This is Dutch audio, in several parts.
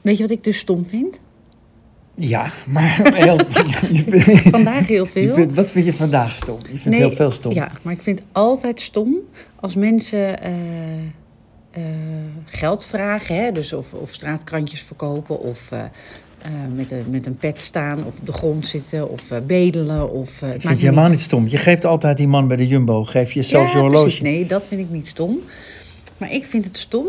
Weet je wat ik dus stom vind? Ja, maar heel, je Vandaag heel je veel. vindt- wat vind je vandaag stom? Je vindt Nee, heel veel stom. Ja, maar ik vind altijd stom als mensen eh, eh, geld vragen. Hè? Dus of, of straatkrantjes verkopen of eh, met, een, met een pet staan of op de grond zitten of bedelen. Of, het maakt vind je helemaal niet stom. Je geeft altijd die man bij de Jumbo, geef je zelfs je horloge. Precies. Nee, dat vind ik niet stom. Maar ik vind het stom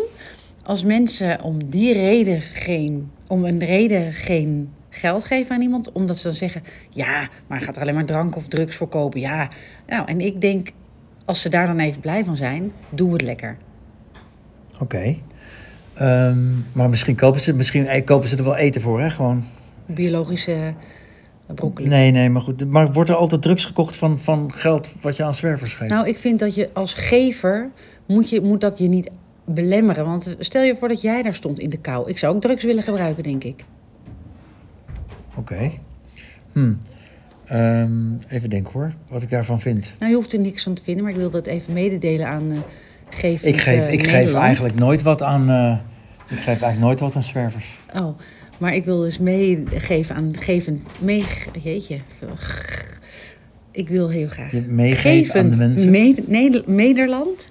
als mensen om die reden geen, om een reden geen geld geven aan iemand, omdat ze dan zeggen: ja, maar gaat er alleen maar drank of drugs voor kopen. Ja, nou, en ik denk, als ze daar dan even blij van zijn, doe het lekker. Oké. Ehm, maar misschien kopen ze, misschien eh, kopen ze er wel eten voor, hè? Gewoon. Biologische broccoli. Nee, nee, maar goed. Maar wordt er altijd drugs gekocht van, van geld wat je aan zwervers geeft? Nou, ik vind dat je als gever moet, je, moet dat je niet belemmeren. Want stel je voor dat jij daar stond in de kou. Ik zou ook drugs willen gebruiken, denk ik. Oké. Hm. Even denken hoor, wat ik daarvan vind. Nou, je hoeft er niks van te vinden, maar ik wil dat even mededelen aan uh, geef. Ik geef, ik geef eigenlijk nooit wat aan. Uh, ik geef eigenlijk nooit wat aan zwervers. Oh, maar ik wil dus meegeven aan geven. Mee, jeetje. Ik wil heel graag. Meegeven aan de mensen. Me, ne, Nederland.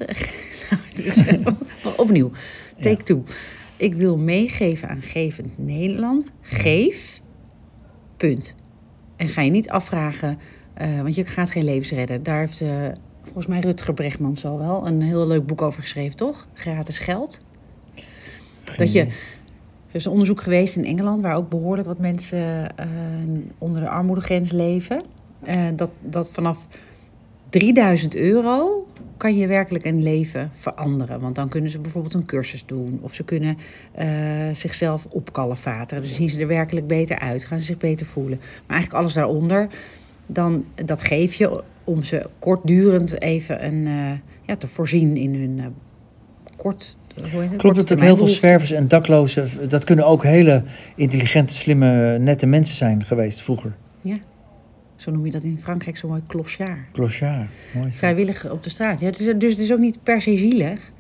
Opnieuw. Take ja. two. Ik wil meegeven aan gevend Nederland. Geef. Punt. En ga je niet afvragen, uh, want je gaat geen levens redden. Daar heeft uh, volgens mij Rutger Bregmans al wel een heel leuk boek over geschreven, toch? Gratis geld. Dat je. Er is een onderzoek geweest in Engeland, waar ook behoorlijk wat mensen uh, onder de armoedegrens leven. dat, dat vanaf 3000 euro kan je werkelijk een leven veranderen. Want dan kunnen ze bijvoorbeeld een cursus doen. Of ze kunnen uh, zichzelf opkalefateren. Dus zien ze er werkelijk beter uit. Gaan ze zich beter voelen. Maar eigenlijk alles daaronder, dan, dat geef je om ze kortdurend even een, uh, ja, te voorzien in hun uh, kort... Het? Klopt het dat heel veel zwervers en daklozen... dat kunnen ook hele intelligente, slimme, nette mensen zijn geweest vroeger? Ja. Zo noem je dat in Frankrijk zo mooi clochard. Clochard, mooi. Vrijwillig op de straat. Ja, dus, dus het is ook niet per se zielig.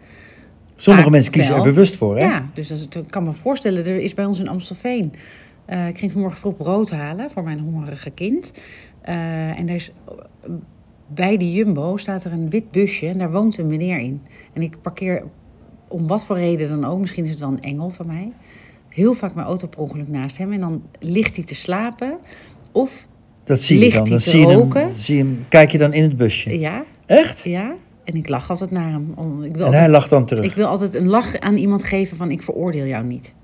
Sommige mensen kiezen wel. er bewust voor, hè? Ja, dus dat, ik kan me voorstellen, er is bij ons in Amstelveen... Uh, ik ging vanmorgen vroeg brood halen voor mijn hongerige kind. Uh, en er is, bij die Jumbo staat er een wit busje en daar woont een meneer in. En ik parkeer om wat voor reden dan ook, misschien is het wel een engel van mij... heel vaak mijn auto per ongeluk naast hem. En dan ligt hij te slapen of dat zie je dan. Dan zie je, hem, zie je hem. Kijk je dan in het busje? Ja. Echt? Ja. En ik lach altijd naar hem. Ik wil en altijd, hij lacht dan terug. Ik wil altijd een lach aan iemand geven van ik veroordeel jou niet.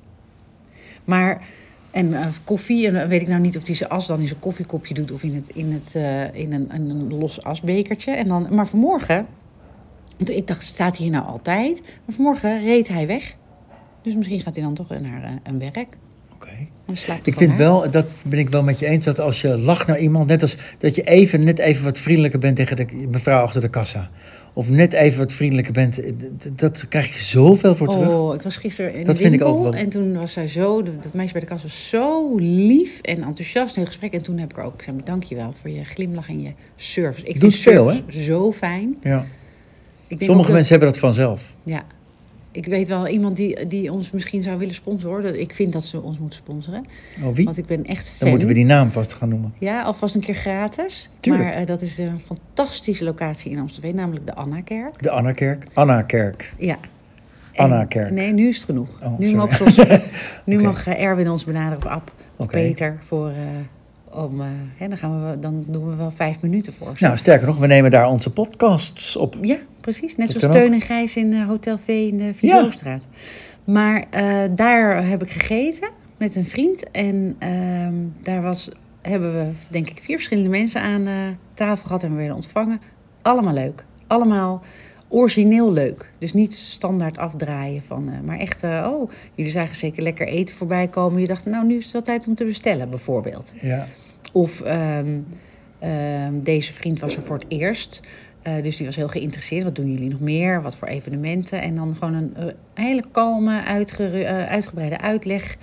Maar, en uh, koffie, en weet ik nou niet of hij zijn as dan in zijn koffiekopje doet of in, het, in, het, uh, in een, een, een los asbekertje. En dan, maar vanmorgen, want ik dacht, staat hij hier nou altijd? Maar vanmorgen reed hij weg. Dus misschien gaat hij dan toch naar uh, een werk. Okay. Ik vind wel, dat ben ik wel met je eens, dat als je lacht naar iemand, net als dat je even, net even wat vriendelijker bent tegen de mevrouw achter de kassa. Of net even wat vriendelijker bent, dat krijg je zoveel voor terug. Oh, ik was gisteren in dat de vind ik winkel ook wel. en toen was zij zo, dat meisje bij de kassa was zo lief en enthousiast in het gesprek. En toen heb ik ook gezegd, dankjewel voor je glimlach en je service. Ik Doet vind veel, service zo fijn. Ja. Ik Sommige mensen hebben dat vanzelf. Ja, ik weet wel iemand die, die ons misschien zou willen sponsoren. Ik vind dat ze ons moeten sponsoren. Oh, wie? Want ik ben echt fan. Dan moeten we die naam vast gaan noemen. Ja, alvast een keer gratis. Tuurlijk. Maar uh, dat is een fantastische locatie in Amsterdam, namelijk de Anna-kerk. De Anna-kerk? Anna-kerk. Ja. Anna-kerk. Nee, nu is het genoeg. Oh, nu mag, ons, nu okay. mag Erwin ons benaderen of Ab of okay. Peter voor... Uh, om, uh, hè, dan, gaan we, dan doen we wel vijf minuten voor. Nou, sterker nog, we nemen daar onze podcasts op. Ja, precies. Net Dat zoals Teun en Gijs in uh, Hotel V in de. Ja. Maar uh, daar heb ik gegeten met een vriend. En ehm, daar was, hebben we, denk ik, vier verschillende mensen aan tafel gehad en we werden ontvangen. Allemaal leuk. Allemaal origineel leuk. Dus niet standaard afdraaien van... Uh, maar echt, uh, oh, jullie zagen zeker lekker eten voorbij komen. Je dacht, nou, nu is het wel tijd om te bestellen, bijvoorbeeld. Ja. Of um, um, deze vriend was er voor het eerst. Uh, dus die was heel geïnteresseerd. Wat doen jullie nog meer? Wat voor evenementen? En dan gewoon een uh, hele kalme, uh, uitgebreide uitleg.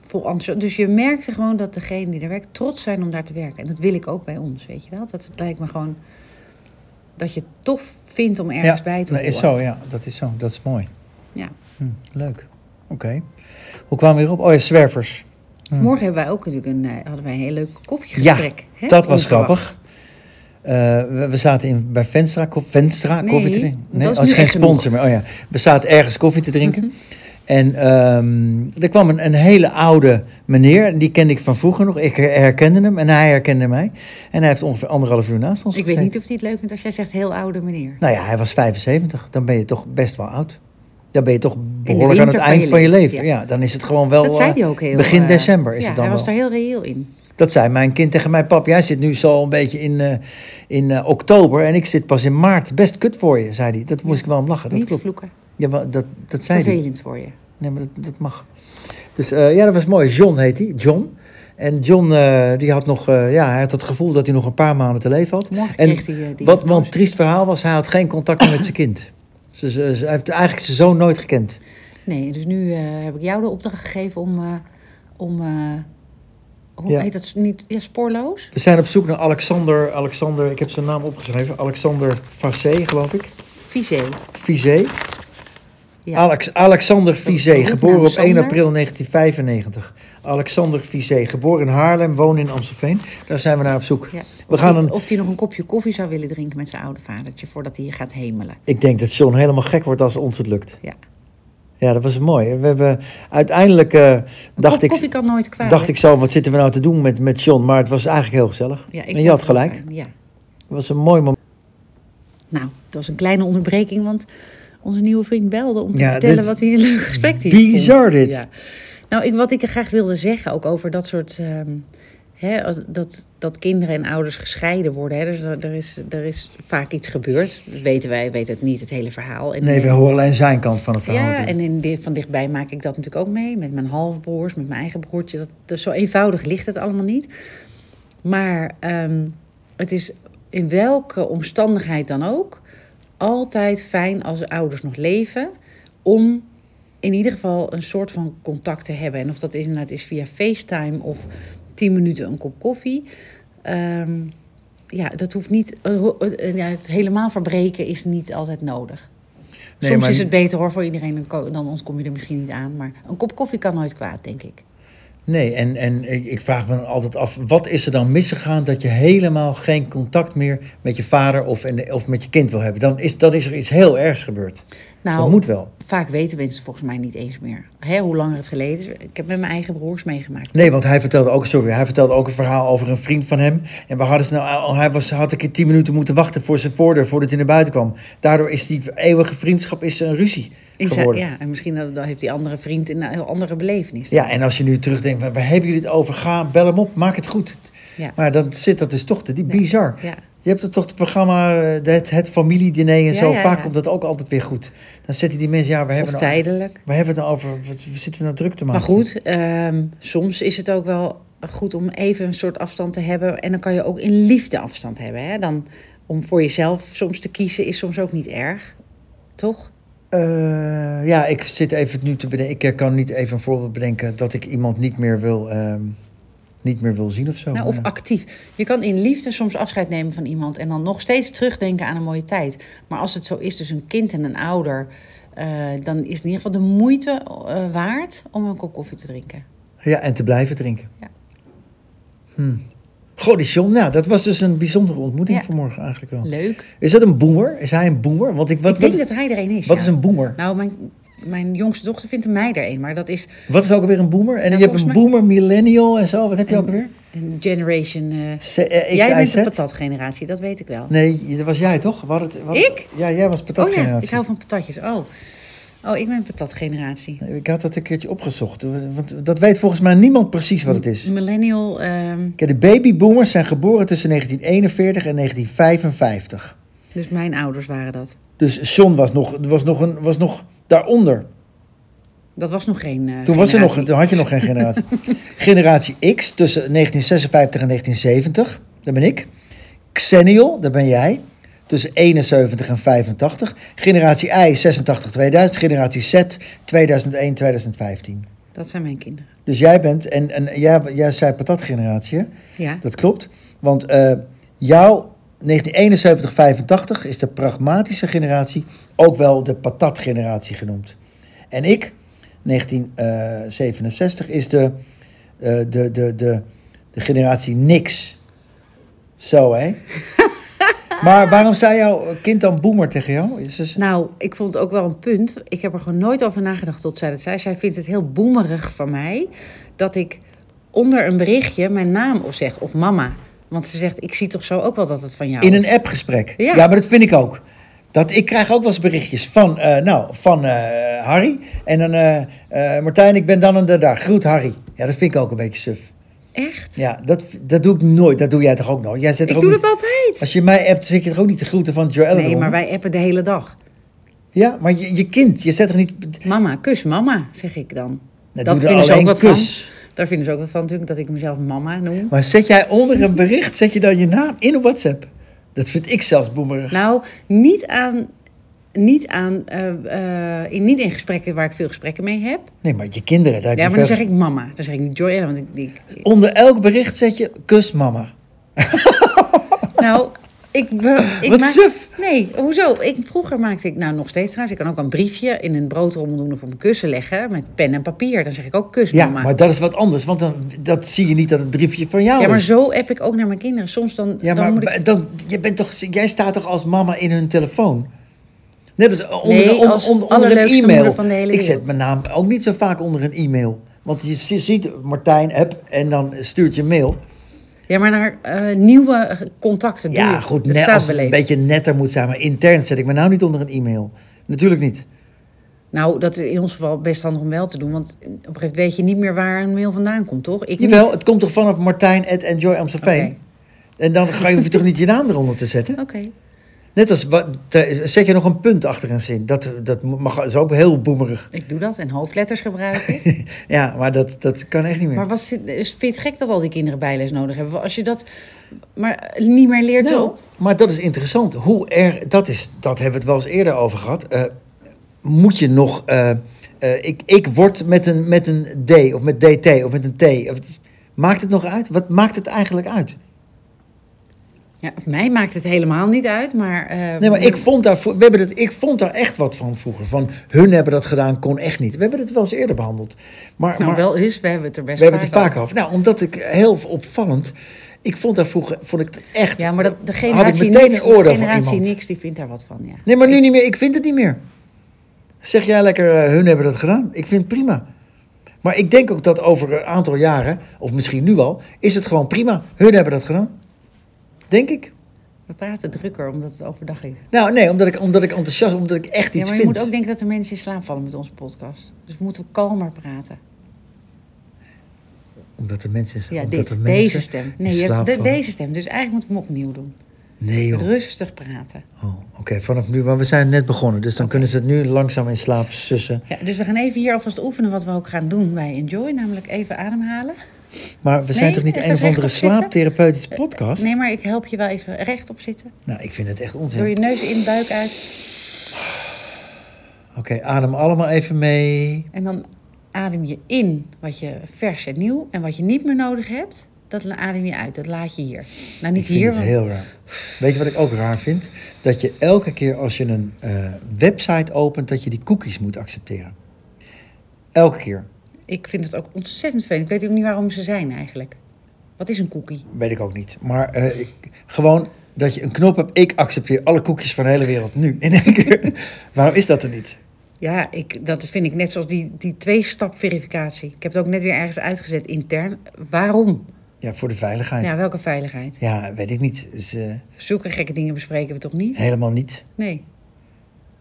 Vol enthousiasme. Dus je merkte gewoon dat degene die er werkt trots zijn om daar te werken. En dat wil ik ook bij ons, weet je wel. Dat het lijkt me gewoon dat je het tof vindt om ergens ja, bij te dat horen. is zo, ja. Dat is zo. Dat is mooi. Ja. Hm, leuk. Oké. Hoe kwamen we hierop? Oh ja, zwervers. Morgen hebben wij ook natuurlijk een, eh, hadden wij een heel leuk koffiegesprek. Ja, hè? dat was grappig. Uh, we, we, zaten in, bij Venstra, Venstra nee, koffie te drinken. Nee, dat is, oh, geen sponsor meer. Oh ja, we zaten ergens koffie te drinken. En um, er kwam een, een, hele oude meneer, die kende ik van vroeger nog. Ik herkende hem en hij herkende mij. En hij heeft ongeveer anderhalf uur naast ons Ik weet niet of hij het leuk vindt als jij zegt heel oude meneer. Nou ja, hij was 75. Dan ben je toch best wel oud. Dan ben je toch behoorlijk aan het eind van je, leven. Ja. dan is het gewoon wel. Dat zei hij ook heel Begin uh, december is ja, het dan. Hij was wel. daar heel reëel in. Dat zei mijn kind tegen mijn pap. Jij zit nu zo een beetje in, uh, in uh, oktober en ik zit pas in maart. Best kut voor je, zei hij. Dat moest ik wel om lachen. Dat niet klopt. vloeken. Ja, maar dat, dat zei Vervelend voor je. Nee, maar dat, dat mag. Dus uh, ja, dat was mooi. John heet hij. John. En John, die had nog, ja, hij had het gevoel dat hij nog een paar maanden te leven had. Morgen en hij, wat, triest verhaal was, hij had geen contact meer met zijn kind. Ze, ze, ze, heeft eigenlijk zijn zoon nooit gekend. Nee, dus nu uh, heb ik jou de opdracht gegeven om. Uh, om uh, hoe Ja. heet dat niet? Ja, spoorloos? We zijn op zoek naar Alexander, Alexander, ik heb zijn naam opgeschreven, Alexander Facé, geloof ik. Visé. Vizé. Ja. Alex, Alexander Vizé, geboren op 1 Sander. april 1995. Alexander Vizé, geboren in Haarlem, woont in Amstelveen. Daar zijn we naar op zoek. Ja. We Of gaan hij- een, Of hij nog een kopje koffie zou willen drinken met zijn oude vadertje voordat hij hier gaat hemelen. ik denk dat John helemaal gek wordt als ons het lukt. Ja. Ja, dat was mooi. We hebben uiteindelijk, eh, dacht, ik, koffie kan nooit kwaad. dacht hè? ik zo, wat zitten we nou te doen met, met John? Maar het was eigenlijk heel gezellig. Ja, ik en je had gelijk. fijn, Ja. Het was een mooi moment. Nou, dat was een kleine onderbreking, want onze nieuwe vriend belde om te Ja, vertellen wat hij een leuk gesprek hier Bizar dit. Ja. Nou, ik, wat ik er graag wilde zeggen, ook over dat soort. ehm, hè, dat, dat kinderen en ouders gescheiden worden. Hè, dus er, er, is, er is vaak iets gebeurd. Dat weten wij, weten het niet, het hele verhaal. En, Nee, we en- horen alleen zijn kant van het verhaal. Ja, en in dit, van dichtbij maak ik dat natuurlijk ook mee. Met mijn halfbroers, met mijn eigen broertje. Dat, dat, zo eenvoudig ligt het allemaal niet. Maar ehm, het is in welke omstandigheid dan ook... altijd fijn als de ouders nog leven... om in ieder geval een soort van contact te hebben. En of dat inderdaad is via FaceTime of tien minuten een kop koffie... Ehm, ja, dat hoeft niet. eh, ho- eh, ja, het helemaal verbreken is niet altijd nodig. Nee, Soms maar- is het beter hoor voor iedereen, dan, ko- dan ons kom je er misschien niet aan. Maar een kop koffie kan nooit kwaad, denk ik. Nee, en, en ik, ik vraag me dan altijd af, wat is er dan misgegaan dat je helemaal geen contact meer met je vader of, en, of met je kind wil hebben? Dan is, dan is er iets heel ergs gebeurd. Nou, dat moet wel. vaak weten mensen volgens mij niet eens meer hè, hoe lang het geleden is. Ik heb met mijn eigen broers meegemaakt. Nee, want hij vertelde ook, sorry, hij vertelde ook een verhaal over een vriend van hem. En we hadden ze nou, al- hij was, had een keer tien minuten moeten wachten voor zijn voordeur voordat hij naar buiten kwam. Daardoor is die eeuwige vriendschap is een ruzie geworden. ja, en misschien dan heeft die andere vriend een heel andere belevenis. Ja, en als je nu terugdenkt, waar, hebben jullie het over? Ga, bel hem op, maak het goed. Ja. Maar dan zit dat dus toch te die Nee. bizar. Ja. Je hebt er toch het programma, eh, het, het familiediner en zo. ja, Vaak komt dat ook altijd weer goed. Dan zetten die mensen, ja, we hebben Of nou, tijdelijk. waar hebben we het nou over? Wat, wat zitten we nou druk te maken? Maar goed, ehm, soms is het ook wel goed om even een soort afstand te hebben. En dan kan je ook in liefde afstand hebben. Hè? Dan, om voor jezelf soms te kiezen is soms ook niet erg. Toch? Eh, ja, ik zit even nu te bedenken. Ik eh, kan niet even een voorbeeld bedenken dat ik iemand niet meer wil, ehm, niet meer wil zien of zo. Nou, of actief. Je kan in liefde soms afscheid nemen van iemand en dan nog steeds terugdenken aan een mooie tijd. Maar als het zo is, dus een kind en een ouder, eh, dan is het in ieder geval de moeite waard om een kop koffie te drinken. Ja, en te blijven drinken. Ja. Hm. John, nou, dat was dus een bijzondere ontmoeting Ja. vanmorgen eigenlijk wel. Leuk. Is dat een boomer? Is hij een boomer? Want ik, wat, ik denk wat, dat hij er een is. wat ja. is een boomer? Nou, mijn, mijn jongste dochter vindt mij er een, maar dat is Wat is ook alweer een boomer? En Nou, je hebt een boomer, millennial en zo. Wat heb je En- ook alweer? een generation. eh, C- eh, jij bent de patatgeneratie, dat weet ik wel. Nee, dat was jij toch? Wat het, wat Ik? Ja, jij was oh patatgeneratie. ja, ik hou van patatjes. Oh. Oh, ik ben patatgeneratie. Ik had dat een keertje opgezocht. Want dat weet volgens mij niemand precies wat het is. Millennial. ehm, Kijk, de babyboomers zijn geboren tussen 1941 en 1955. dus mijn ouders waren dat. Dus John was nog, was nog, een, was nog daaronder. Dat was nog geen. eh, Toen, was er nog, toen had je nog geen generatie. generatie X tussen 1956 en 1970. Dat ben ik. Xennial, dat ben jij. Tussen 71 en 85. Generatie Y 86 2000. Generatie Z 2001 2015. Dat zijn mijn kinderen. Dus jij bent, en, en jij, jij zei patatgeneratie? Ja. Dat klopt. Want eh, jouw 1971-85 is de pragmatische generatie, ook wel de patatgeneratie genoemd. En ik, 1967 is de, eh, de, de, de, de generatie niks. Zo, hè? maar waarom zei jouw kind dan boomer tegen jou? Is dus... Nou, ik vond het ook wel een punt. Ik heb er gewoon nooit over nagedacht tot zij dat zei. Zij vindt het heel boemerig van mij dat ik onder een berichtje mijn naam of zeg of mama. Want ze zegt, ik zie toch zo ook wel dat het van jou In een appgesprek. Ja. Ja. maar dat vind ik ook. Dat, ik krijg ook wel eens berichtjes van, eh, nou, van eh, Harry. En dan, eh, Martijn, ik ben dan en de dag. Groet Harry. Ja, dat vind ik ook een beetje suf. Echt? Ja, dat, dat doe ik nooit. Dat doe jij toch ook nooit? Jij zet Ik ook doe niet- dat altijd. Als je mij appt, zit je toch ook niet te groeten van Joelle? Nee, maar wij appen de hele dag. Ja, maar je, je kind, je zet toch niet... Mama, kus mama, zeg ik dan. Dat dat er vinden ze ook wat kus. van. Daar vinden ze ook wat van natuurlijk, dat ik mezelf mama noem. Maar zet jij onder een bericht, zet je dan je naam in op WhatsApp? Dat vind ik zelfs boemerig. Nou, niet aan... Niet, aan, eh, eh, in, niet in gesprekken waar ik veel gesprekken mee heb. Nee, maar je kinderen, daar heb Ja, maar dan zeg ik mama. Dan zeg ik niet Joy, want ik, ik, Onder elk bericht zet je kus mama. Nou, ik, ik Wat maak- suf. Nee, hoezo? Ik, vroeger maakte ik, nou nog steeds trouwens, ik kan ook een briefje in een broodrommel doen of op een kussen leggen met pen en papier. Dan zeg ik ook kus, Ja, mama. maar dat is wat anders, want dan dat zie je niet dat het briefje van jou Ja, maar is. zo app ik ook naar mijn kinderen. Soms dan, Ja, dan maar moet ik... dan, je bent toch, jij staat toch als mama in hun telefoon? Net als onder, Nee, onder, als onder, onder een e-mail. van de hele ik zet mijn naam ook niet zo vaak onder een e-mail. Want je zi- ziet Martijn app en dan stuurt je mail. Ja, maar naar eh, nieuwe contacten doe Ja, je. goed, net als het een beetje netter moet zijn. Maar intern zet ik mijn naam niet onder een e-mail. Natuurlijk niet. Nou, dat is in ons geval best handig om wel te doen. Want op een gegeven moment weet je niet meer waar een mail vandaan komt, toch? Ik niet. Jawel, het komt toch vanaf Martijn at Enjoy Amstelveen. En dan ga je, hoef je toch niet je naam eronder te zetten? Oké. Net als, wat, zet je nog een punt achter een zin. Dat, dat mag, is ook heel boemerig. Ik doe dat en hoofdletters gebruiken. Ja, maar dat, dat kan echt niet meer. maar was, het- is- vind je het gek dat al die kinderen bijles nodig hebben? Als je dat maar niet meer leert Nou, zo... maar dat is interessant. Hoe er, dat, is, dat hebben we het wel eens eerder over gehad. Eh, moet je nog. eh, eh, ik, ik word met een, met een D of met DT of met een T. Maakt het nog uit? Wat maakt het eigenlijk uit? Ja, mij maakt het helemaal niet uit, maar... eh, Nee, maar ik vond, daar, we hebben het, ik vond daar echt wat van vroeger. Van hun hebben dat gedaan, kon echt niet. We hebben het wel eens eerder behandeld. Maar, Nou, maar wel eens, we hebben het er best we hebben het er vaak over. Nou, omdat ik heel opvallend. Ik vond daar vroeger vond ik het echt. Ja, maar dat, de had generatie ik meteen niks, een oordeel generatie niks, die vindt daar wat van, ja. Nee, maar nu niet meer. Ik vind het niet meer. Zeg jij lekker, eh, hun hebben dat gedaan. Ik vind het prima. Maar ik denk ook dat over een aantal jaren, of misschien nu al, is het gewoon prima. Hun hebben dat gedaan. Denk ik. We praten drukker omdat het overdag is. Nou, nee, omdat ik, omdat ik enthousiast, omdat ik echt Ja, iets maar je vind. moet ook denken dat er mensen in slaap vallen met onze podcast. Dus we moeten kalmer praten. Omdat de mensen... Ja, omdat dit, de mensen deze stem. in Nee, je- slaap de- deze stem. Dus eigenlijk moeten we hem opnieuw doen. Nee, joh. Rustig praten. Oh, Oké, vanaf nu. Maar we zijn net begonnen, dus dan kunnen ze het nu langzaam in slaap sussen. Ja, dus we gaan even hier alvast oefenen wat we ook gaan doen bij Enjoy. Namelijk even ademhalen. Maar we zijn toch niet een of andere slaaptherapeutische podcast? Nee, maar ik help je wel even rechtop zitten. Nou, ik vind het echt onzin. Door je neus in, buik uit. Oké, adem allemaal even mee. En dan adem je in wat je vers en nieuw. En wat je niet meer nodig hebt, dat adem je uit. Dat laat je hier. Nou, niet ik vind hier. het want- heel raar. Weet je wat ik ook raar vind? Dat je elke keer als je een eh, website opent, dat je die cookies moet accepteren. Elke keer. Ik vind het ook ontzettend fijn. Ik weet ook niet waarom ze zijn eigenlijk. Wat is een cookie? Weet ik ook niet. Maar eh, ik, gewoon dat je een knop hebt. Ik accepteer alle cookies van de hele wereld nu. In één keer. Waarom is dat er niet? Ja, ik, dat vind ik net zoals die, die twee-stap verificatie. Ik heb het ook net weer ergens uitgezet intern. Waarom? Ja, voor de veiligheid. Ja, Ja, welke veiligheid? weet ik niet. Eh, Zulke gekke dingen bespreken we toch niet? helemaal niet. Nee.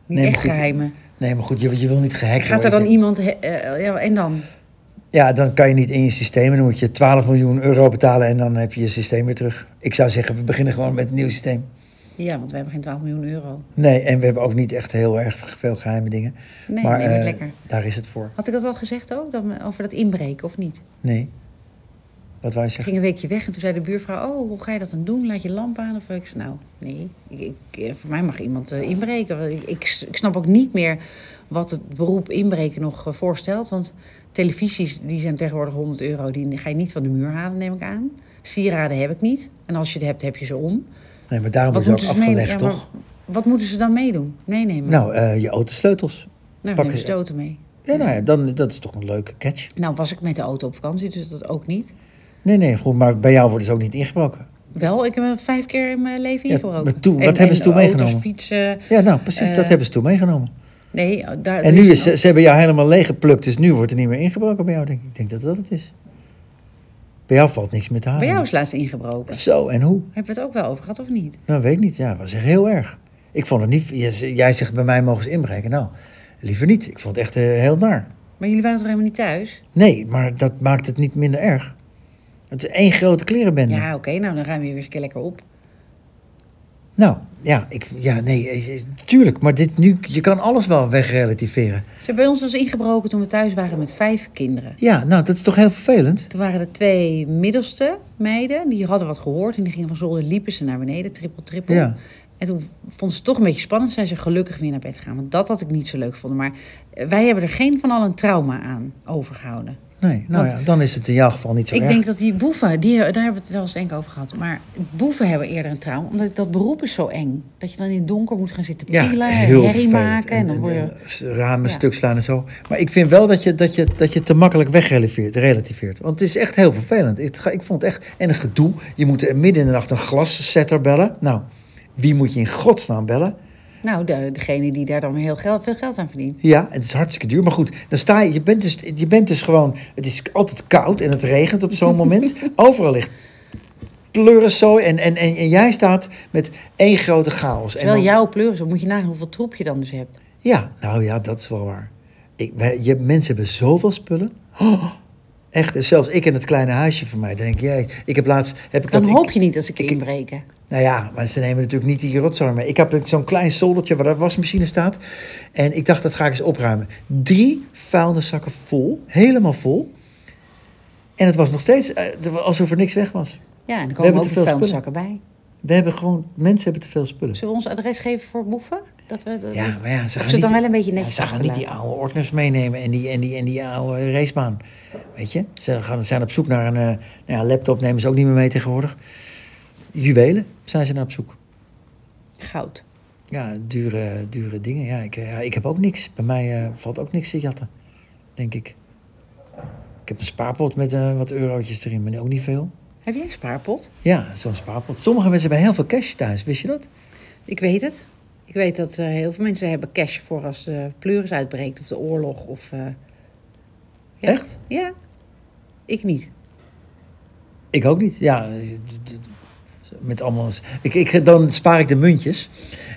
Niet Nee, echt geheimen. Nee, maar goed, je, je wil niet gehackt Gaat er worden. dan iemand... eh, ja, en dan? Ja, dan kan je niet in je systeem. En dan moet je 12 miljoen euro betalen en dan heb je je systeem weer terug. Ik zou zeggen, we beginnen gewoon met een nieuw systeem. Ja, want we hebben geen 12 miljoen euro. Nee, en we hebben ook niet echt heel erg veel geheime dingen. Nee, maar nee, maar eh, lekker. daar is het voor. Had ik dat al gezegd ook? Dat, over dat inbreken of niet? Nee. Wat wou je Ik zeggen? ging een weekje weg en toen zei de buurvrouw... Oh, hoe ga je dat dan doen? Laat je lamp aan? Of ik zei, nou, nee. Ik, ik, eh, voor mij mag iemand eh, inbreken. Ik, ik, ik snap ook niet meer wat het beroep inbreken nog voorstelt. Want televisies, die zijn tegenwoordig 100 euro. Die ga je niet van de muur halen, neem ik aan. Sieraden heb ik niet. En als je het hebt, heb je ze om. Nee, maar daarom wordt ook ze mee- afgelegd, ja, toch? Wat moeten ze dan meedoen? Meenemen? Nou, eh, je autosleutels. nou pak neem je- je stoten mee. Ja, nou ja, dan, dat is toch een leuke catch. Nou was ik met de auto op vakantie, dus dat ook niet. Nee, nee, goed, maar bij jou worden ze ook niet ingebroken. Wel, ik heb het vijf keer in mijn leven Ja, ingebroken. maar toen- En- wat hebben ze en toen auto's, meegenomen? fietsen. Ja, nou precies, dat Eh, hebben ze toen meegenomen. Nee, daar, En nu is ze, ze hebben jou helemaal leeggeplukt, dus nu wordt er niet meer ingebroken bij jou, denk ik. Ik denk dat dat het is. Bij jou valt niks meer te halen. Bij jou is laatst ingebroken. Zo, en hoe? Hebben we het ook wel over gehad of niet? Nou, weet ik niet. Ja, was echt heel erg. Ik vond het niet... Jij jij zegt, bij mij mogen ze inbreken. Nou, liever niet. Ik vond het echt eh, heel naar. Maar jullie waren toch helemaal niet thuis? Nee, maar dat maakt het niet minder erg. Het is één grote klerenbende. Ja, oké, nou dan ruim je weer eens een keer lekker op. Nou, ja, ik, ja, nee, eh, tuurlijk. Maar dit nu, je kan alles wel wegrelativeren. Ze hebben bij ons was ingebroken toen we thuis waren met vijf kinderen. Ja, nou, dat is toch heel vervelend? Toen waren er twee middelste meiden, die hadden wat gehoord en die gingen van zolder, liepen ze naar beneden, trippel, trippel. Ja. En toen vonden ze het toch een beetje spannend, zijn ze gelukkig weer naar bed gegaan. Want dat had ik niet zo leuk gevonden. Maar eh, wij hebben er geen van al een trauma aan overgehouden. Nee, nou Want- ja, dan is het in jouw geval niet zo Ik erg. denk dat die boeven, die, daar hebben we het wel eens ik over gehad. Maar boeven hebben eerder een trauma, omdat dat beroep is zo eng. Dat je dan in het donker moet gaan zitten ja, pielen, heel herrie maken. En dan word je... eh, ramen Ja. stuk slaan en zo. Maar ik vind wel dat je, dat je, dat je te makkelijk wegrelativeert. relativeert. Want het is echt heel vervelend. Ik, ga- ik vond echt... En een gedoe. Je moet midden in de nacht een glassetter bellen. Nou, wie moet je in godsnaam bellen? Nou, de, degene die daar dan heel geld, veel geld aan verdient. Ja, het is hartstikke duur. Maar goed, dan sta je... Je bent dus, je bent dus gewoon... Het is altijd koud en het regent op zo'n moment. Overal ligt pleurenzooi. En, en, en, en jij staat met één grote chaos. En Terwijl dan- jouw moet je nagaan hoeveel troep je dan dus hebt. Ja, nou ja, dat is wel waar. Ik, wij, je, mensen hebben zoveel spullen. Oh, echt, en zelfs ik in het kleine huisje van mij. Dan denk jij, ik heb laatst... Heb ik Dan dat, hoop ik, je niet dat ze ik- inbreken. Nou ja, maar ze nemen natuurlijk niet die rotzooi mee. Ik heb zo'n klein zoldertje waar de wasmachine staat. En ik dacht, dat ga ik eens opruimen. Drie vuilniszakken vol, helemaal vol. En het was nog steeds eh, alsof er niks weg was. Ja, en er hebben komen te ook veel vuilniszakken bij. We hebben gewoon, mensen hebben te veel spullen. Zullen we ons adres geven voor boeven? Dat we, dat Ja, maar ja, ze gaan ze het dan niet- wel een beetje Ja, netjes ze gaan niet die oude ordners meenemen en die, en die, en die oude racebaan. Weet je? Ze gaan, zijn op zoek naar een eh, nou ja, laptop, nemen ze ook niet meer mee tegenwoordig. Juwelen zijn ze naar op zoek. Goud. Ja, dure, dure dingen. Ja ik, eh, ja, ik heb ook niks. Bij mij eh, valt ook niks te jatten, denk ik. Ik heb een spaarpot met eh, wat eurotjes erin, maar ook niet veel. Heb jij een spaarpot? Ja, zo'n spaarpot. Sommige mensen hebben heel veel cash thuis, wist je dat? Ik weet het. Ik weet dat heel veel mensen hebben cash voor als de pleuris uitbreekt of de oorlog. Of, ja. Echt? Ja. Ik niet. Ik ook niet. Ja, met allemaal. Ik, ik, dan spaar ik de muntjes.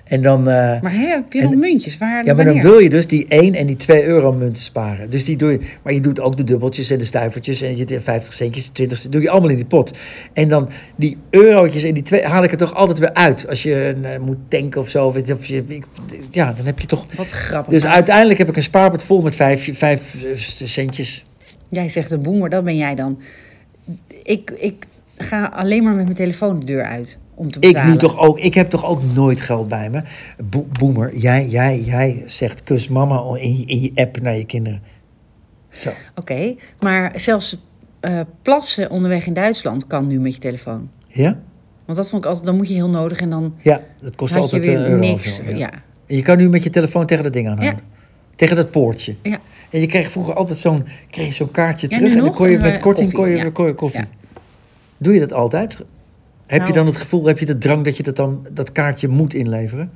En dan. eh, Maar hè, heb je En- nog muntjes? Waar, ja, maar dan wil je dus die 1 en die 2 euro munten sparen. Dus die doe je. Maar je doet ook de dubbeltjes en de stuivertjes en je de 50 centjes, de 20 doe je allemaal in die pot. En dan die eurotjes en die twee haal ik er toch altijd weer uit. Als je eh, moet tanken of zo. Of, of je, ik- ja, dan heb je toch. Wat grappig. Dus uiteindelijk heb ik een spaarpot vol met 5 vijf, eh, centjes. Jij zegt een boemer, dat ben jij dan. Ik, ik ga alleen maar met mijn telefoon de deur uit om te Ik betalen. nu toch ook, ik heb toch ook nooit geld bij me. Bo- Boemer, jij, jij, jij zegt kus mama in je, in je app naar je kinderen. Zo. Oké, maar zelfs eh, plassen onderweg in Duitsland kan nu met je telefoon. Ja? Want dat vond ik altijd, dan moet je heel nodig en dan Ja, dat kost je altijd weer euro of niks. zo, ja. Ja. Je kan nu met je telefoon tegen dat ding aanhouden. Tegen dat poortje. Ja. En je kreeg vroeger altijd zo'n, kreeg je zo'n kaartje Ja, terug. En dan kon je en, met eh, korting koffie, kon je, ja. kon je koffie. Doe je dat altijd? Heb je Nou- dan het gevoel, heb je de drang dat je dat dan dat kaartje moet inleveren?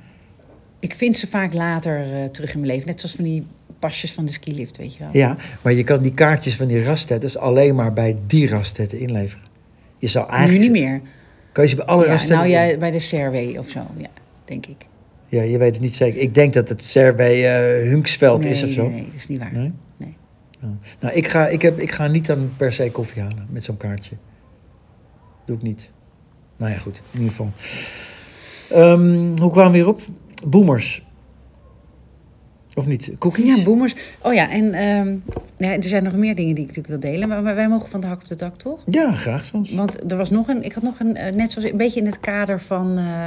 Ik vind ze vaak later eh, terug in mijn leven. Net zoals van die pasjes van de skilift, weet je wel. Ja, maar je kan die kaartjes van die raststetten alleen maar bij die raststetten inleveren. Je zou nu eigenlijk... niet meer. Kan je ze bij alle Ja, nou ja, bij de Serway of zo, ja, denk ik. Ja, je weet het niet zeker. Ik denk dat het Serway eh Hunksveld is Nee, of zo. Nee, dat is niet waar. Nee? Nee. Oh. Nou, ik ga, ik, heb, ik ga niet dan per se koffie halen met zo'n kaartje. Doe ik niet. Nou ja, goed. In ieder geval. Ehm, hoe kwamen we hierop? Boomers. Of niet? Cookies? Ja, boomers. Oh ja, en ehm, ja, er zijn nog meer dingen die ik natuurlijk wil delen. Maar, maar wij mogen van de hak op de dak, toch? Ja, graag soms. Want er was nog een, ik had nog een, eh, net zoals een beetje in het kader van eh,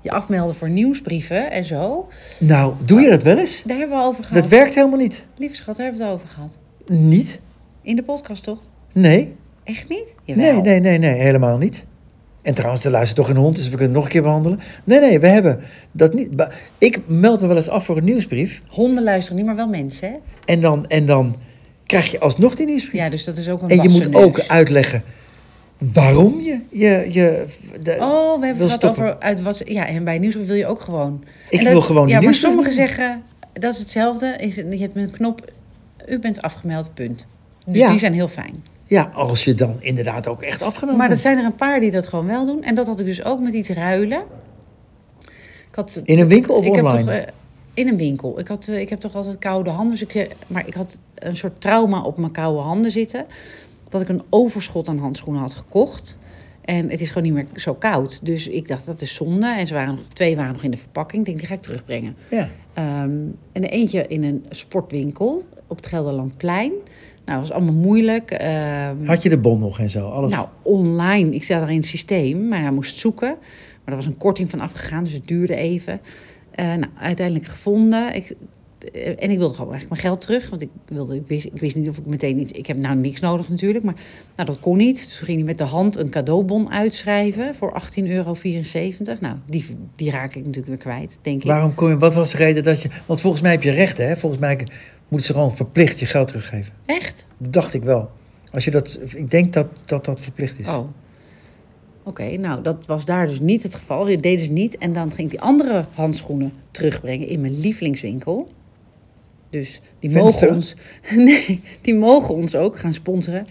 je afmelden voor nieuwsbrieven en zo. Nou, doe je dat wel eens? Daar hebben we over gehad. Dat werkt helemaal niet. Lieve schat, daar hebben we het over gehad. Niet? In de podcast toch? Nee. Echt niet? Jawel. Nee, nee, nee, nee, helemaal niet. En trouwens, er luistert toch een hond, dus we kunnen het nog een keer behandelen. Nee, nee, we hebben dat niet. Ik meld me wel eens af voor een nieuwsbrief. Honden luisteren niet, maar wel mensen, hè? En dan, en dan krijg je alsnog die nieuwsbrief. Ja, dus dat is ook een en je moet ook uitleggen waarom je... je, je de- Oh, we hebben het gehad over uit wat. Ja, en bij nieuwsbrief wil je ook gewoon. Ik dat- wil gewoon Ja, maar sommigen zeggen dat is hetzelfde. Is, je hebt een knop. U bent afgemeld, punt. Dus Ja. die zijn heel fijn. Ja, als je dan inderdaad ook echt afgemeld Maar er zijn er een paar die dat gewoon wel doen. En dat had ik dus ook met iets ruilen. Ik had, In een winkel of ik Heb online? toch, eh, in een winkel. Ik, had, eh, ik heb toch altijd koude handen. Dus ik, eh, maar ik had een soort trauma op mijn koude handen zitten. Dat ik een overschot aan handschoenen had gekocht. En het is gewoon niet meer zo koud. Dus ik dacht, dat is zonde. En ze waren nog, twee waren nog in de verpakking. Ik denk, die ga ik terugbrengen. Ja. Ehm, en eentje in een sportwinkel op het Gelderlandplein. Nou, dat was allemaal moeilijk. Ehm, Had je de bon nog en zo? Alles. nou, online. Ik zat daar in het systeem, maar hij moest zoeken. Maar er was een korting van afgegaan, dus het duurde even. Eh, nou, uiteindelijk gevonden. Ik, eh, en ik wilde gewoon eigenlijk mijn geld terug. Want ik, wilde, ik, wist, ik wist niet of ik meteen iets... Ik heb nou niks nodig natuurlijk, maar nou, dat kon niet. Dus toen ging hij met de hand een cadeaubon uitschrijven voor 18,74 euro. Nou, die, die raak ik natuurlijk weer kwijt, denk ik. Waarom kon je, wat was de reden dat je... Want volgens mij heb je rechten, hè? Volgens mij moeten ze gewoon verplicht je geld teruggeven. Echt? Dat dacht ik wel. Als je dat... Ik denk dat dat, dat verplicht is. Oh. Oké, nou, dat was daar dus niet het geval. Dat deden ze niet. En dan ging ik die andere handschoenen terugbrengen in mijn lievelingswinkel. Dus die Venster? mogen ons... Nee, die mogen ons ook gaan sponsoren.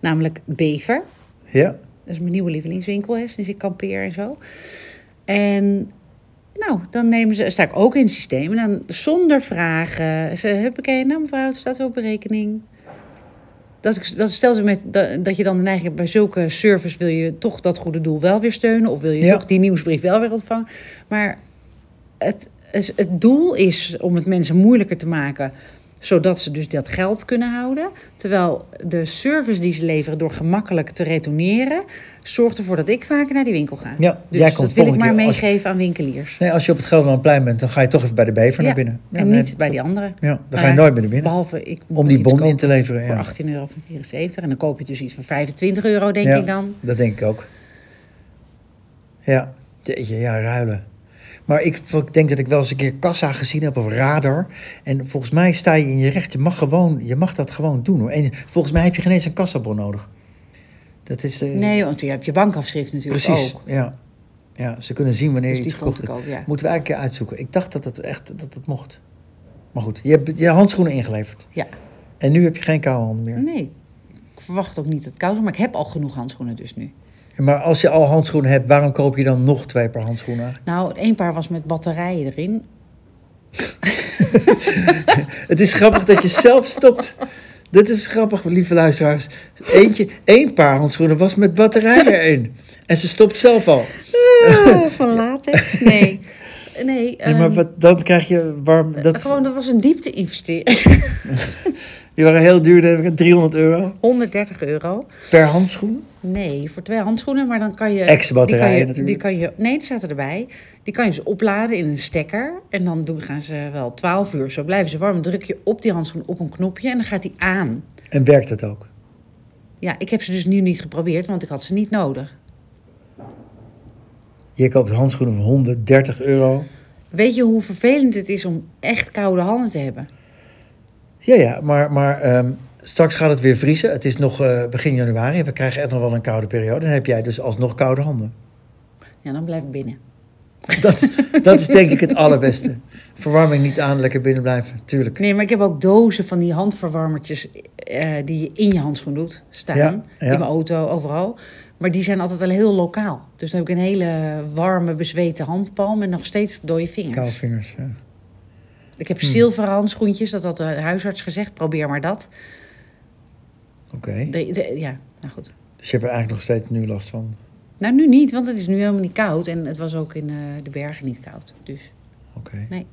Namelijk Bever. Ja? Dat is mijn nieuwe lievelingswinkel, hè, sinds ik kampeer en zo. En nou, dan nemen ze, sta ik ook in het systeem. En dan zonder vragen. Ze huppakee, nou mevrouw, het staat weer op berekening. Dat, dat stelt ze met dat, dat je dan de neiging hebt bij zulke service wil je toch dat goede doel wel weer steunen. Of wil je Ja. toch die nieuwsbrief wel weer ontvangen. Maar het, het, het doel is om het mensen moeilijker te maken zodat ze dus dat geld kunnen houden. Terwijl de service die ze leveren door gemakkelijk te retourneren... zorgt ervoor dat ik vaker naar die winkel ga. Ja, dus jij komt dat wil ik maar meegeven aan winkeliers. Nee, als je op het Gelderlandplein bent, dan ga je toch even bij de Bever naar binnen. Ja, en nee, niet bij die andere. Ja, dan Nou ga je nooit meer naar binnen. Behalve, ik moet Om die bon in te leveren. Voor Ja. 18,74 euro. En dan koop je dus iets van 25 euro, denk Ja. ik dan. Dat denk ik ook. Ja, Jeetje, ja, ruilen. Maar ik, ik denk dat ik wel eens een keer kassa gezien heb of radar. En volgens mij sta je in je recht. Je mag, gewoon, je mag dat gewoon doen. Hoor. En volgens mij heb je geen eens een kassabon nodig. Dat is, eh, Nee, want je hebt je bankafschrift natuurlijk precies. ook. Ja. ja, ze kunnen zien wanneer Dus je iets verkocht ik hebt. ja. Moeten we eigenlijk een keer uitzoeken. Ik dacht dat het echt dat het mocht. Maar goed, je hebt je handschoenen ingeleverd. Ja. En nu heb je geen koude handen meer. Nee, ik verwacht ook niet dat het koud is, maar ik heb al genoeg handschoenen dus nu. Maar als je al handschoenen hebt, waarom koop je dan nog twee paar handschoenen? Nou, één paar was met batterijen erin. Het is grappig dat je zelf stopt. Dit is grappig, lieve luisteraars. Eentje, één paar handschoenen was met batterijen erin. En ze stopt zelf al. van latex? Nee. Nee, Nee, ehm, maar wat, dan krijg je warm. Dat, gewoon, dat was een diepte-investering. die waren heel duur, denk ik, 300 euro 130 euro. per handschoen. Nee, voor twee handschoenen, maar dan kan je... Extra batterijen die kan je, natuurlijk. Die kan je, nee, die zaten erbij. Die kan je dus opladen in een stekker. En dan doen, gaan ze wel 12 uur of zo. Blijven ze warm. Dan druk je op die handschoen op een knopje en dan gaat die aan. En werkt het ook? Ja, ik heb ze dus nu niet geprobeerd, want ik had ze niet nodig. Je koopt handschoenen van 130 euro. Weet je hoe vervelend het is om echt koude handen te hebben? Ja, ja, maar, maar ehm, straks gaat het weer vriezen. Het is nog eh, begin januari. We krijgen echt nog wel een koude periode. Dan heb jij dus alsnog koude handen. Ja, dan blijf ik binnen. Dat, dat is denk ik het allerbeste. Verwarming niet aan, lekker binnen blijven. Tuurlijk. Nee, maar ik heb ook dozen van die handverwarmertjes eh, die je in je handschoen doet staan. Ja, ja. In mijn auto, overal. Maar die zijn altijd al heel lokaal. Dus dan heb ik een hele warme, bezweten handpalm en nog steeds dode vingers. Koude vingers. Ja. Ik heb Hmm. zilveren handschoentjes, dat had de huisarts gezegd. Probeer maar dat. Oké. Ja, nou goed. Dus je hebt er eigenlijk nog steeds nu last van. Nou, nu niet, want het is nu helemaal niet koud. En het was ook in eh, de bergen niet koud. Dus. Oké. Nee.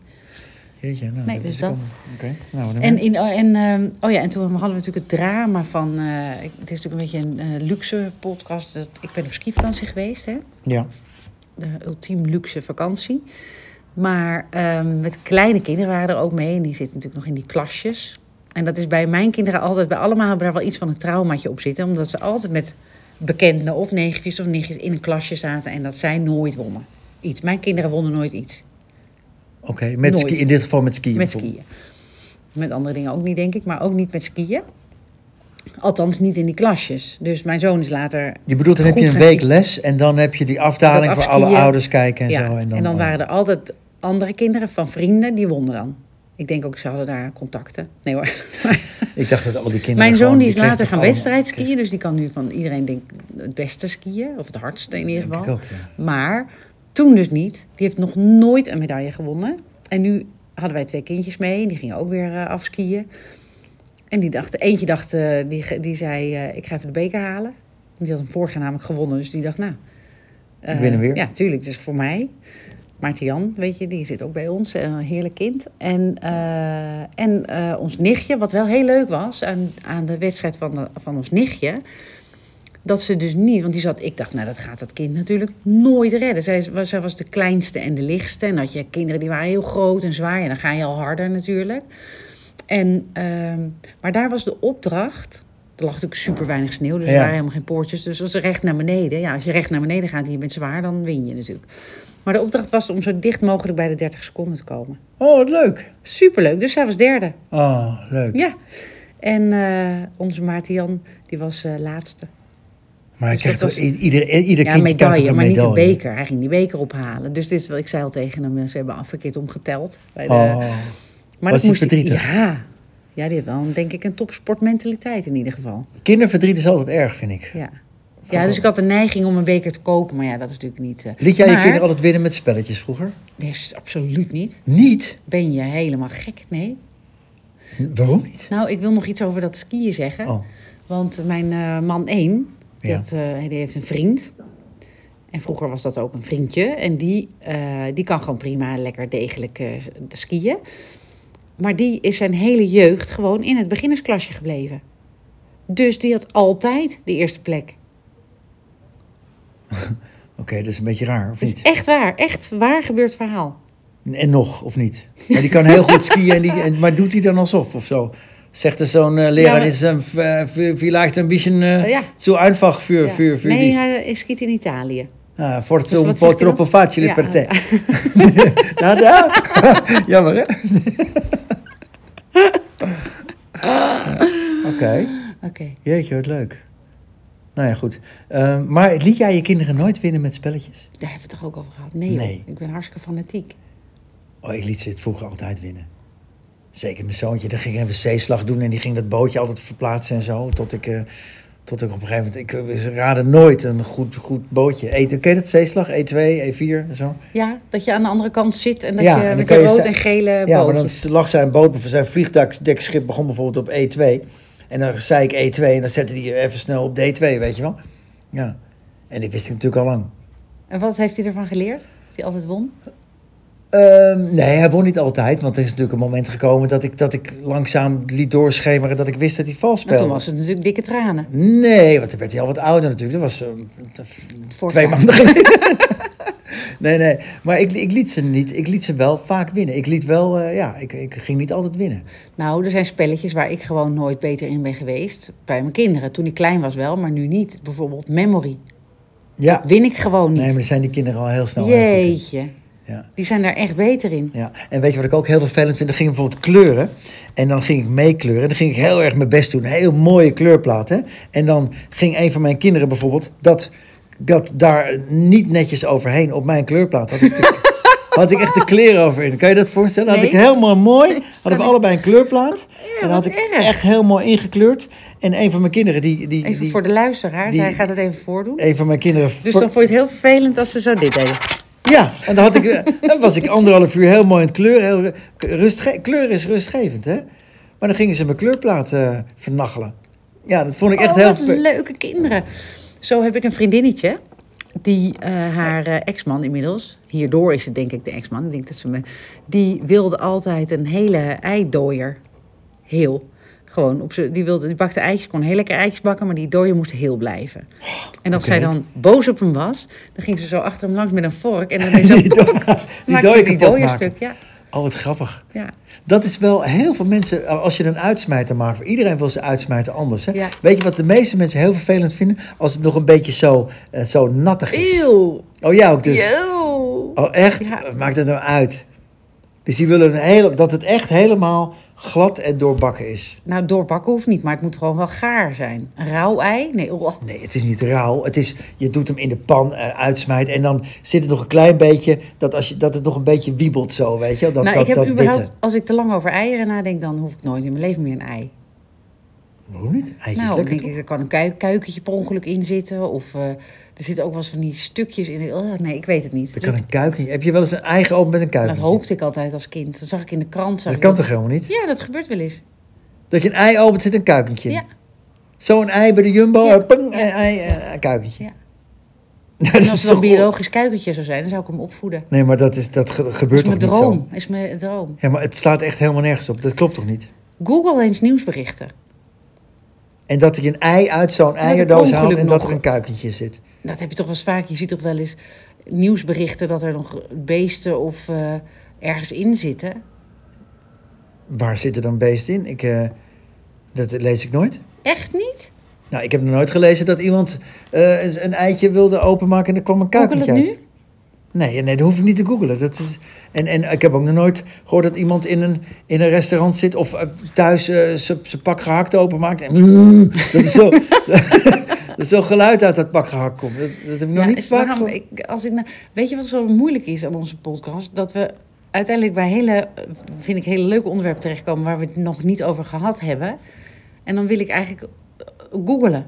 Jeetje, nou, Nee, dat dus dat. Oké. Nou, dan En, in, oh, en, ehm, oh ja, en toen hadden we natuurlijk het drama van... eh, het is natuurlijk een beetje een eh, luxe podcast. Dat, ik ben op skivakantie geweest, hè. Ja. De ultiem luxe vakantie. Maar ehm, met kleine kinderen waren er ook mee. En die zitten natuurlijk nog in die klasjes. En dat is bij mijn kinderen altijd... Bij allemaal hebben daar wel iets van een traumaatje op zitten. Omdat ze altijd met bekenden of neefjes of nichtjes in een klasje zaten en dat zij nooit wonnen. Iets. Mijn kinderen wonnen nooit iets. Oké, met ski, in dit geval met skiën. Met skiën. Met andere dingen ook niet, denk ik, maar ook niet met skiën. Althans, niet in die klasjes. Dus mijn zoon is later. Je bedoelt, dan heb je een week les en dan heb je die afdaling voor alle ouders kijken en ja, zo. En dan, en dan eh, waren er altijd andere kinderen van vrienden die wonnen dan. Ik denk ook, ze hadden daar contacten. Nee hoor. Ik dacht dat al die kinderen. Mijn zoon die is later gaan wedstrijd skiën, dus die kan nu van iedereen denk het beste skiën, of het hardste in ieder geval. Ook, ja. Maar toen dus niet. Die heeft nog nooit een medaille gewonnen. En nu hadden wij twee kindjes mee, die gingen ook weer uh, afskiën. En die dacht, eentje dacht, uh, die, die zei, uh, ik ga even de beker halen. Die had hem vorig jaar namelijk gewonnen, dus die dacht, nou... ik er weer. Ja, tuurlijk, dus voor mij. Maarten Jan, weet je, die zit ook bij ons. Een heerlijk kind. En, uh, en uh, ons nichtje, wat wel heel leuk was aan, aan de wedstrijd van, de, van ons nichtje. Dat ze dus niet, want die zat, ik dacht, nou dat gaat dat kind natuurlijk nooit redden. Zij, zij was de kleinste en de lichtste. En had je kinderen die waren heel groot en zwaar. En dan ga je al harder natuurlijk. En, uh, maar daar was de opdracht. Er lag natuurlijk super weinig sneeuw, dus er waren helemaal geen poortjes. Dus als ze recht naar beneden. Ja, als je recht naar beneden gaat en je bent zwaar, dan win je natuurlijk. Maar de opdracht was om zo dicht mogelijk bij de 30 seconden te komen. Oh, wat leuk. Superleuk. Dus zij was derde. Oh, leuk. Ja. En uh, onze Maarten Jan, die was uh, laatste. Maar hij dus krijgt was... ieder, ieder ja, medaille, maar niet de beker. Hij ging die beker ophalen. Dus dit is ik zei al tegen hem. Ze hebben verkeerd omgeteld. Bij de... Oh. Maar was dat moest verdrietig? Ja. ja, die heeft wel, denk ik, een topsportmentaliteit in ieder geval. Kinderverdriet is altijd erg, vind ik. Ja. Ja, dus ik had de neiging om een beker te kopen, maar ja, dat is natuurlijk niet... Uh... Liet jij maar... je kinderen altijd winnen met spelletjes vroeger? Nee, absoluut niet. Niet? Ben je helemaal gek? Nee. Waarom niet? Nou, ik wil nog iets over dat skiën zeggen. Oh. Want mijn uh, man 1, Ja. dat, uh, die heeft een vriend. En vroeger was dat ook een vriendje. En die, die kan gewoon prima lekker degelijk skiën. Maar die is zijn hele jeugd gewoon in het beginnersklasje gebleven. Dus die had altijd de eerste plek. Oké, okay, dat is een beetje raar, of niet? is echt waar, echt waar gebeurd verhaal. En nog, of niet? Maar die kan heel goed skiën, en die, en, maar doet hij dan alsof of zo? Zegt er zo'n uh, leraar, ja, is een uh, vielleicht een beetje uh, ja. zo einfach voor, ja. voor, voor Nee, die. hij skiet in Italië. Ah, forse Dus un po' troppo facile Ja, per te. ja. daar. Jammer, hè? Oké. Oké. Jeetje, wat leuk. Nou ja, goed. Uh, maar liet jij je kinderen nooit winnen met spelletjes? Daar hebben we het toch ook over gehad? Nee, ik ben hartstikke fanatiek. Oh, ik liet ze het vroeger altijd winnen. Zeker mijn zoontje, dan ging even zeeslag doen en die ging dat bootje altijd verplaatsen en zo. Tot ik, uh, tot ik op een gegeven moment, ik, ze raden nooit een goed, goed bootje. E, ken je dat, zeeslag, E2, E4 en zo? Ja, dat je aan de andere kant zit en dat Ja, en je dan met je rood en gele Ja, maar dan lag zijn boot, zijn vliegdekschip begon bijvoorbeeld op E2. En dan zei ik E2 en dan zette hij even snel op D2, weet je wel. Ja, en die wist ik natuurlijk al lang. En wat heeft hij ervan geleerd? Dat hij altijd won? Ehm, nee, hij won niet altijd, want er is natuurlijk een moment gekomen dat ik, dat ik langzaam liet doorschemeren dat ik wist dat hij vals En toen speelde. was het natuurlijk dikke tranen. Nee, want dan werd hij al wat ouder natuurlijk. Dat was ehm, twee maanden geleden. nee, nee, maar ik, ik liet ze niet. Ik liet ze wel vaak winnen. Ik liet wel, eh, ja, ik, ik ging niet altijd winnen. Nou, er zijn spelletjes waar ik gewoon nooit beter in ben geweest. Bij mijn kinderen. Toen ik klein was wel, maar nu niet. Bijvoorbeeld memory. Ja, Win ik gewoon niet. nee, maar zijn die kinderen al heel snel. Jeetje. Ja. Die zijn daar echt beter in. Ja, en weet je wat ik ook heel vervelend vind? Dan ging ik bijvoorbeeld kleuren. En dan ging ik meekleuren. Dan ging ik heel erg mijn best doen. Een heel mooie kleurplaat. Hè? En dan ging een van mijn kinderen bijvoorbeeld... dat, dat daar niet netjes overheen op mijn kleurplaat... had ik, de- had ik echt de kleren overheen. Kan je dat voorstellen? Had Nee. ik helemaal mooi... hadden we allebei een kleurplaat. en dan had ik erg. echt heel mooi ingekleurd. En een van mijn kinderen... Die, die, Even die, voor de luisteraar. die- Hij gaat het even voordoen. een van mijn kinderen... Dus dan vond je het heel vervelend als ze zo dit deden. Ja, en dan, had ik, eh, dan was ik anderhalf uur heel mooi aan het kleuren. Heel rustge- kleur is rustgevend, hè? Maar dan gingen ze mijn kleurplaat eh vernachelen. Ja, dat vond ik echt oh, heel... leuke kinderen. Zo heb ik een vriendinnetje. Die eh, haar eh, ex-man inmiddels, hierdoor is het denk ik de ex-man, ik denk dat ze me, die wilde altijd een hele eidooier. Heel. Gewoon, op die, wilde, die bakte eitjes, kon heel lekker eitjes bakken, maar die dooier moest heel blijven. En als zij dan boos op hem was, dan ging ze zo achter hem langs met een vork en dan deed ze zo Die do- die die dooier stuk. Ja. Oh, wat grappig. Ja. Dat is wel heel veel mensen, als je een uitsmijter maakt, voor iedereen wil ze uitsmijten anders. Hè? Ja. Weet je wat de meeste mensen heel vervelend vinden? Als het nog een beetje zo, eh, zo nattig is. Eeuw. Oh, ja ook dus. Eeuw. Oh, echt? Ja. Maakt het nou uit? Dus die willen een hele, dat het echt helemaal glad en doorbakken is. Nou, doorbakken hoeft niet, maar het moet gewoon wel gaar zijn. Een rauw ei? Nee, oh. Nee, het is niet rauw. Het is, je doet hem in de pan eh, uitsmijt en dan zit er nog een klein beetje, dat, als je, dat het nog een beetje wiebelt zo, weet je? Dat, nou, dat, ik heb dat überhaupt, witte. als ik te lang over eieren nadenk, dan hoef ik nooit in mijn leven meer een ei. Waarom niet? Eitjes nou, lekker denk toch? ik, er kan een kui- kuikentje per ongeluk in zitten. Of eh, er zitten ook wel eens van die stukjes in. Oh, nee, ik weet het niet. Er kan een kuikentje. Heb je wel eens een ei geopend met een dat kuikentje? hoopte ik altijd als kind. Dat zag ik in de krant. zag Dat kan toch helemaal niet? Ja, dat gebeurt wel eens. Dat je een ei opent, zit een kuikentje in. Ja. Zo'n ei bij de Jumbo, Ja. een ei, eh, een kuikentje. Ja. Nou, En dat als het een biologisch kuikentje zou zijn, dan zou ik hem opvoeden. Nee, maar dat, is, dat ge- Dat gebeurt is toch mijn niet zo? droom. is mijn droom. Ja, maar het slaat echt helemaal nergens op. Dat klopt toch niet? Google eens nieuwsberichten. En dat je een ei uit zo'n eierdoos haalt en dat er een kuikentje zit. Dat heb je toch wel eens vaak. Je ziet toch wel eens nieuwsberichten dat er nog beesten of eh, ergens in zitten. Waar zit er dan beest in? Ik, eh, dat lees ik nooit. Echt niet? Nou, ik heb nog nooit gelezen dat iemand eh, een eitje wilde openmaken en er kwam een het uit. nu? Nee, nee, dat hoef ik niet te googlen. Dat is, en, en ik heb ook nog nooit gehoord dat iemand in een, in een restaurant zit of thuis zijn zijn pak gehakt openmaakt. En dat is zo, dat is zo geluid uit dat pak gehakt komt. Dat, dat heb ik nog Ja, niet vaak waarom ik, als ik nou, Weet je wat zo moeilijk is aan onze podcast? Dat we uiteindelijk bij hele, vind ik, hele leuke onderwerpen terechtkomen waar we het nog niet over gehad hebben. En dan wil ik eigenlijk eh, googelen.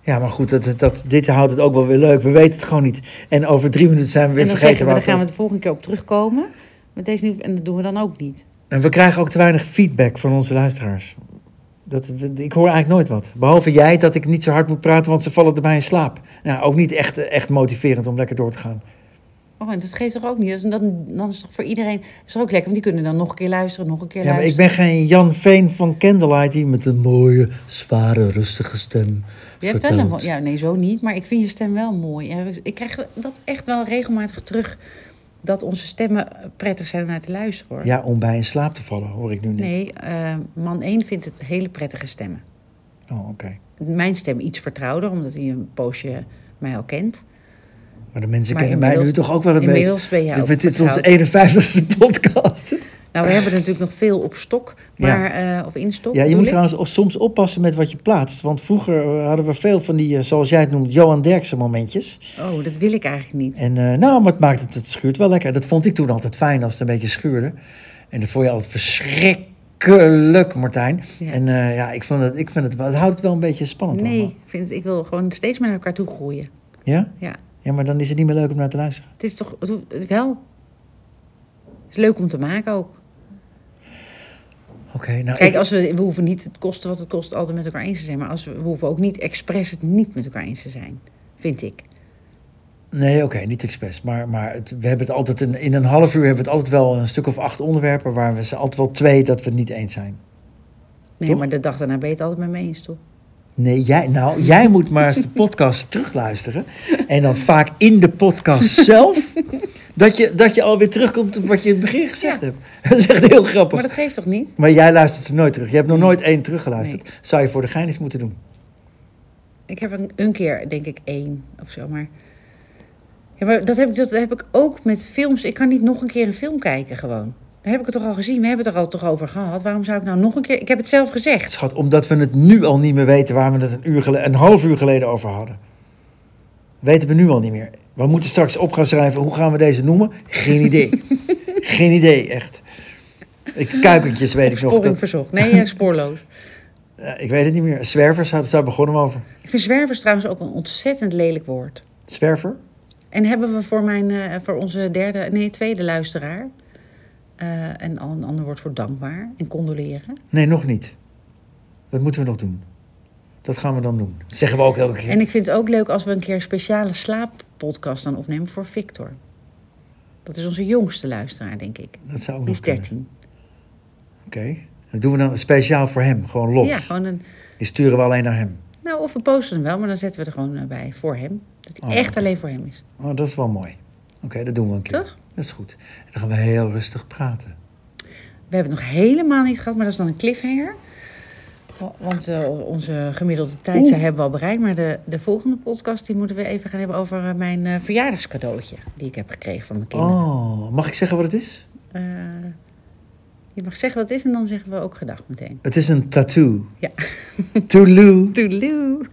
Ja, maar goed, dat, dat, dit houdt het ook wel weer leuk. We weten het gewoon niet. En over drie minuten zijn we weer vergeten we, waar dan gaan we de volgende keer op terugkomen. Met deze nieuws, en dat doen we dan ook niet. En we krijgen ook te weinig feedback van onze luisteraars. Dat, ik hoor eigenlijk nooit wat. Behalve jij dat ik niet zo hard moet praten, want ze vallen erbij in slaap. Nou, ook niet echt, echt motiverend om lekker door te gaan. Oh, en dat geeft toch ook niet? Dus Dan, dan is het toch voor iedereen is ook lekker, want die kunnen dan nog een keer luisteren, nog een keer Ja, maar ik ben geen Jan Veen van Candlelight die met een mooie, zware, rustige stem Je hebt wel een, ja, nee, zo niet, maar ik vind je stem wel mooi. Ik krijg dat echt wel regelmatig terug, dat onze stemmen prettig zijn om naar te luisteren hoor. Ja, om bij in slaap te vallen, hoor ik nu net. Nee, eh, man 1 vindt het hele prettige stemmen. Oh, oké. Mijn stem iets vertrouwder, omdat hij een poosje mij al kent. Maar de mensen Maar kennen mij nu toch ook wel een beetje. Inmiddels ben ook Dit is onze vertrouwd. 51ste podcast. Nou, we hebben natuurlijk nog veel op stok, Ja. maar, eh, of in stok. Ja, je moet ik. trouwens soms oppassen met wat je plaatst. Want vroeger hadden we veel van die, eh, zoals jij het noemt, Johan Derksen momentjes. Oh, dat wil ik eigenlijk niet. En eh, nou, maar het maakt het, het schuurt wel lekker. Dat vond ik toen altijd fijn als het een beetje schuurde. En dat vond je altijd verschrikkelijk, Martijn. Ja. En ja, ik, vond het, ik vind het wel, het houdt het wel een beetje spannend Nee, allemaal. ik, vind ik wil gewoon steeds meer naar elkaar toe groeien. Ja? Ja, Ja, maar dan is het niet meer leuk om naar te luisteren. het is toch het wel. Het is leuk om te maken ook. Nou... Kijk, ik- als we, we hoeven niet het kosten wat het kost altijd met elkaar eens te zijn. Maar als we, we hoeven ook niet expres het niet met elkaar eens te zijn. Vind ik. Nee, oké, niet expres. Maar, maar het, we hebben het altijd in, in een half uur hebben we het altijd wel een stuk of acht onderwerpen... waar we ze altijd wel twee dat we het niet eens zijn. Nee, Toch? maar de dag daarna ben je het altijd met me eens, toch? Nee, jij, nou, jij moet maar eens de podcast terugluisteren. En dan vaak in de podcast zelf. Dat je, dat je alweer terugkomt op wat je in het begin gezegd Ja. hebt. Dat is echt heel grappig. Maar Maar, dat geeft toch niet? jij luistert ze nooit terug. Je hebt nog nooit één teruggeluisterd. Zou je voor de gein eens moeten doen. Ik heb een, een keer, denk ik, één of zo. Maar, ja, maar dat, heb ik, dat heb ik ook met films. Ik kan niet nog een keer een film kijken, gewoon. Dan heb ik het toch al gezien. We hebben het er al toch over gehad. Waarom zou ik nou nog een keer... Ik heb het zelf gezegd. Schat, omdat we het nu al niet meer weten waar we het een, uur geleden, een half uur geleden over hadden. Weten we nu al niet meer. We moeten straks op gaan schrijven, hoe gaan we deze noemen? Geen idee. Geen idee, echt. Ik, kuikentjes weet ik nog. Sporing Dat, verzocht. Nee, eh, spoorloos. eh, ik weet het niet meer. Zwervers, daar daar begonnen over. Ik vind zwervers trouwens ook een ontzettend lelijk woord. Zwerver? En hebben we voor, mijn, eh, voor onze derde, nee, tweede luisteraar... eh, en al een ander woord voor dankbaar en condoleren. Nee, nog niet. Dat moeten we nog doen. Dat gaan we dan doen. Dat zeggen we ook elke keer. En ik vind het ook leuk als we een keer een speciale slaappodcast dan opnemen voor Victor. Dat is onze jongste luisteraar, denk ik. Dat zou ook Die is kunnen. 13. Oké. Dat doen we dan speciaal voor hem. Gewoon los. Ja, gewoon een. Die sturen we alleen naar hem. Nou, of we posten hem wel, maar dan zetten we er gewoon eh, bij voor hem. Dat hij Oh, echt alleen voor hem is. Oh, dat is wel mooi. Oké, dat doen we een keer. Toch? Dat is goed. En dan gaan we heel rustig praten. We hebben het nog helemaal niet gehad, maar dat is dan een cliffhanger. Want uh, onze gemiddelde tijd hebben we al bereikt. Maar de, de volgende podcast die moeten we even gaan hebben over uh, mijn uh, verjaardagscadeautje. Die ik heb gekregen van mijn kinderen. Oh, mag ik zeggen wat het is? je mag zeggen wat het is en dan zeggen we ook gedag meteen. Het is een tattoo. Ja. Toedeloe.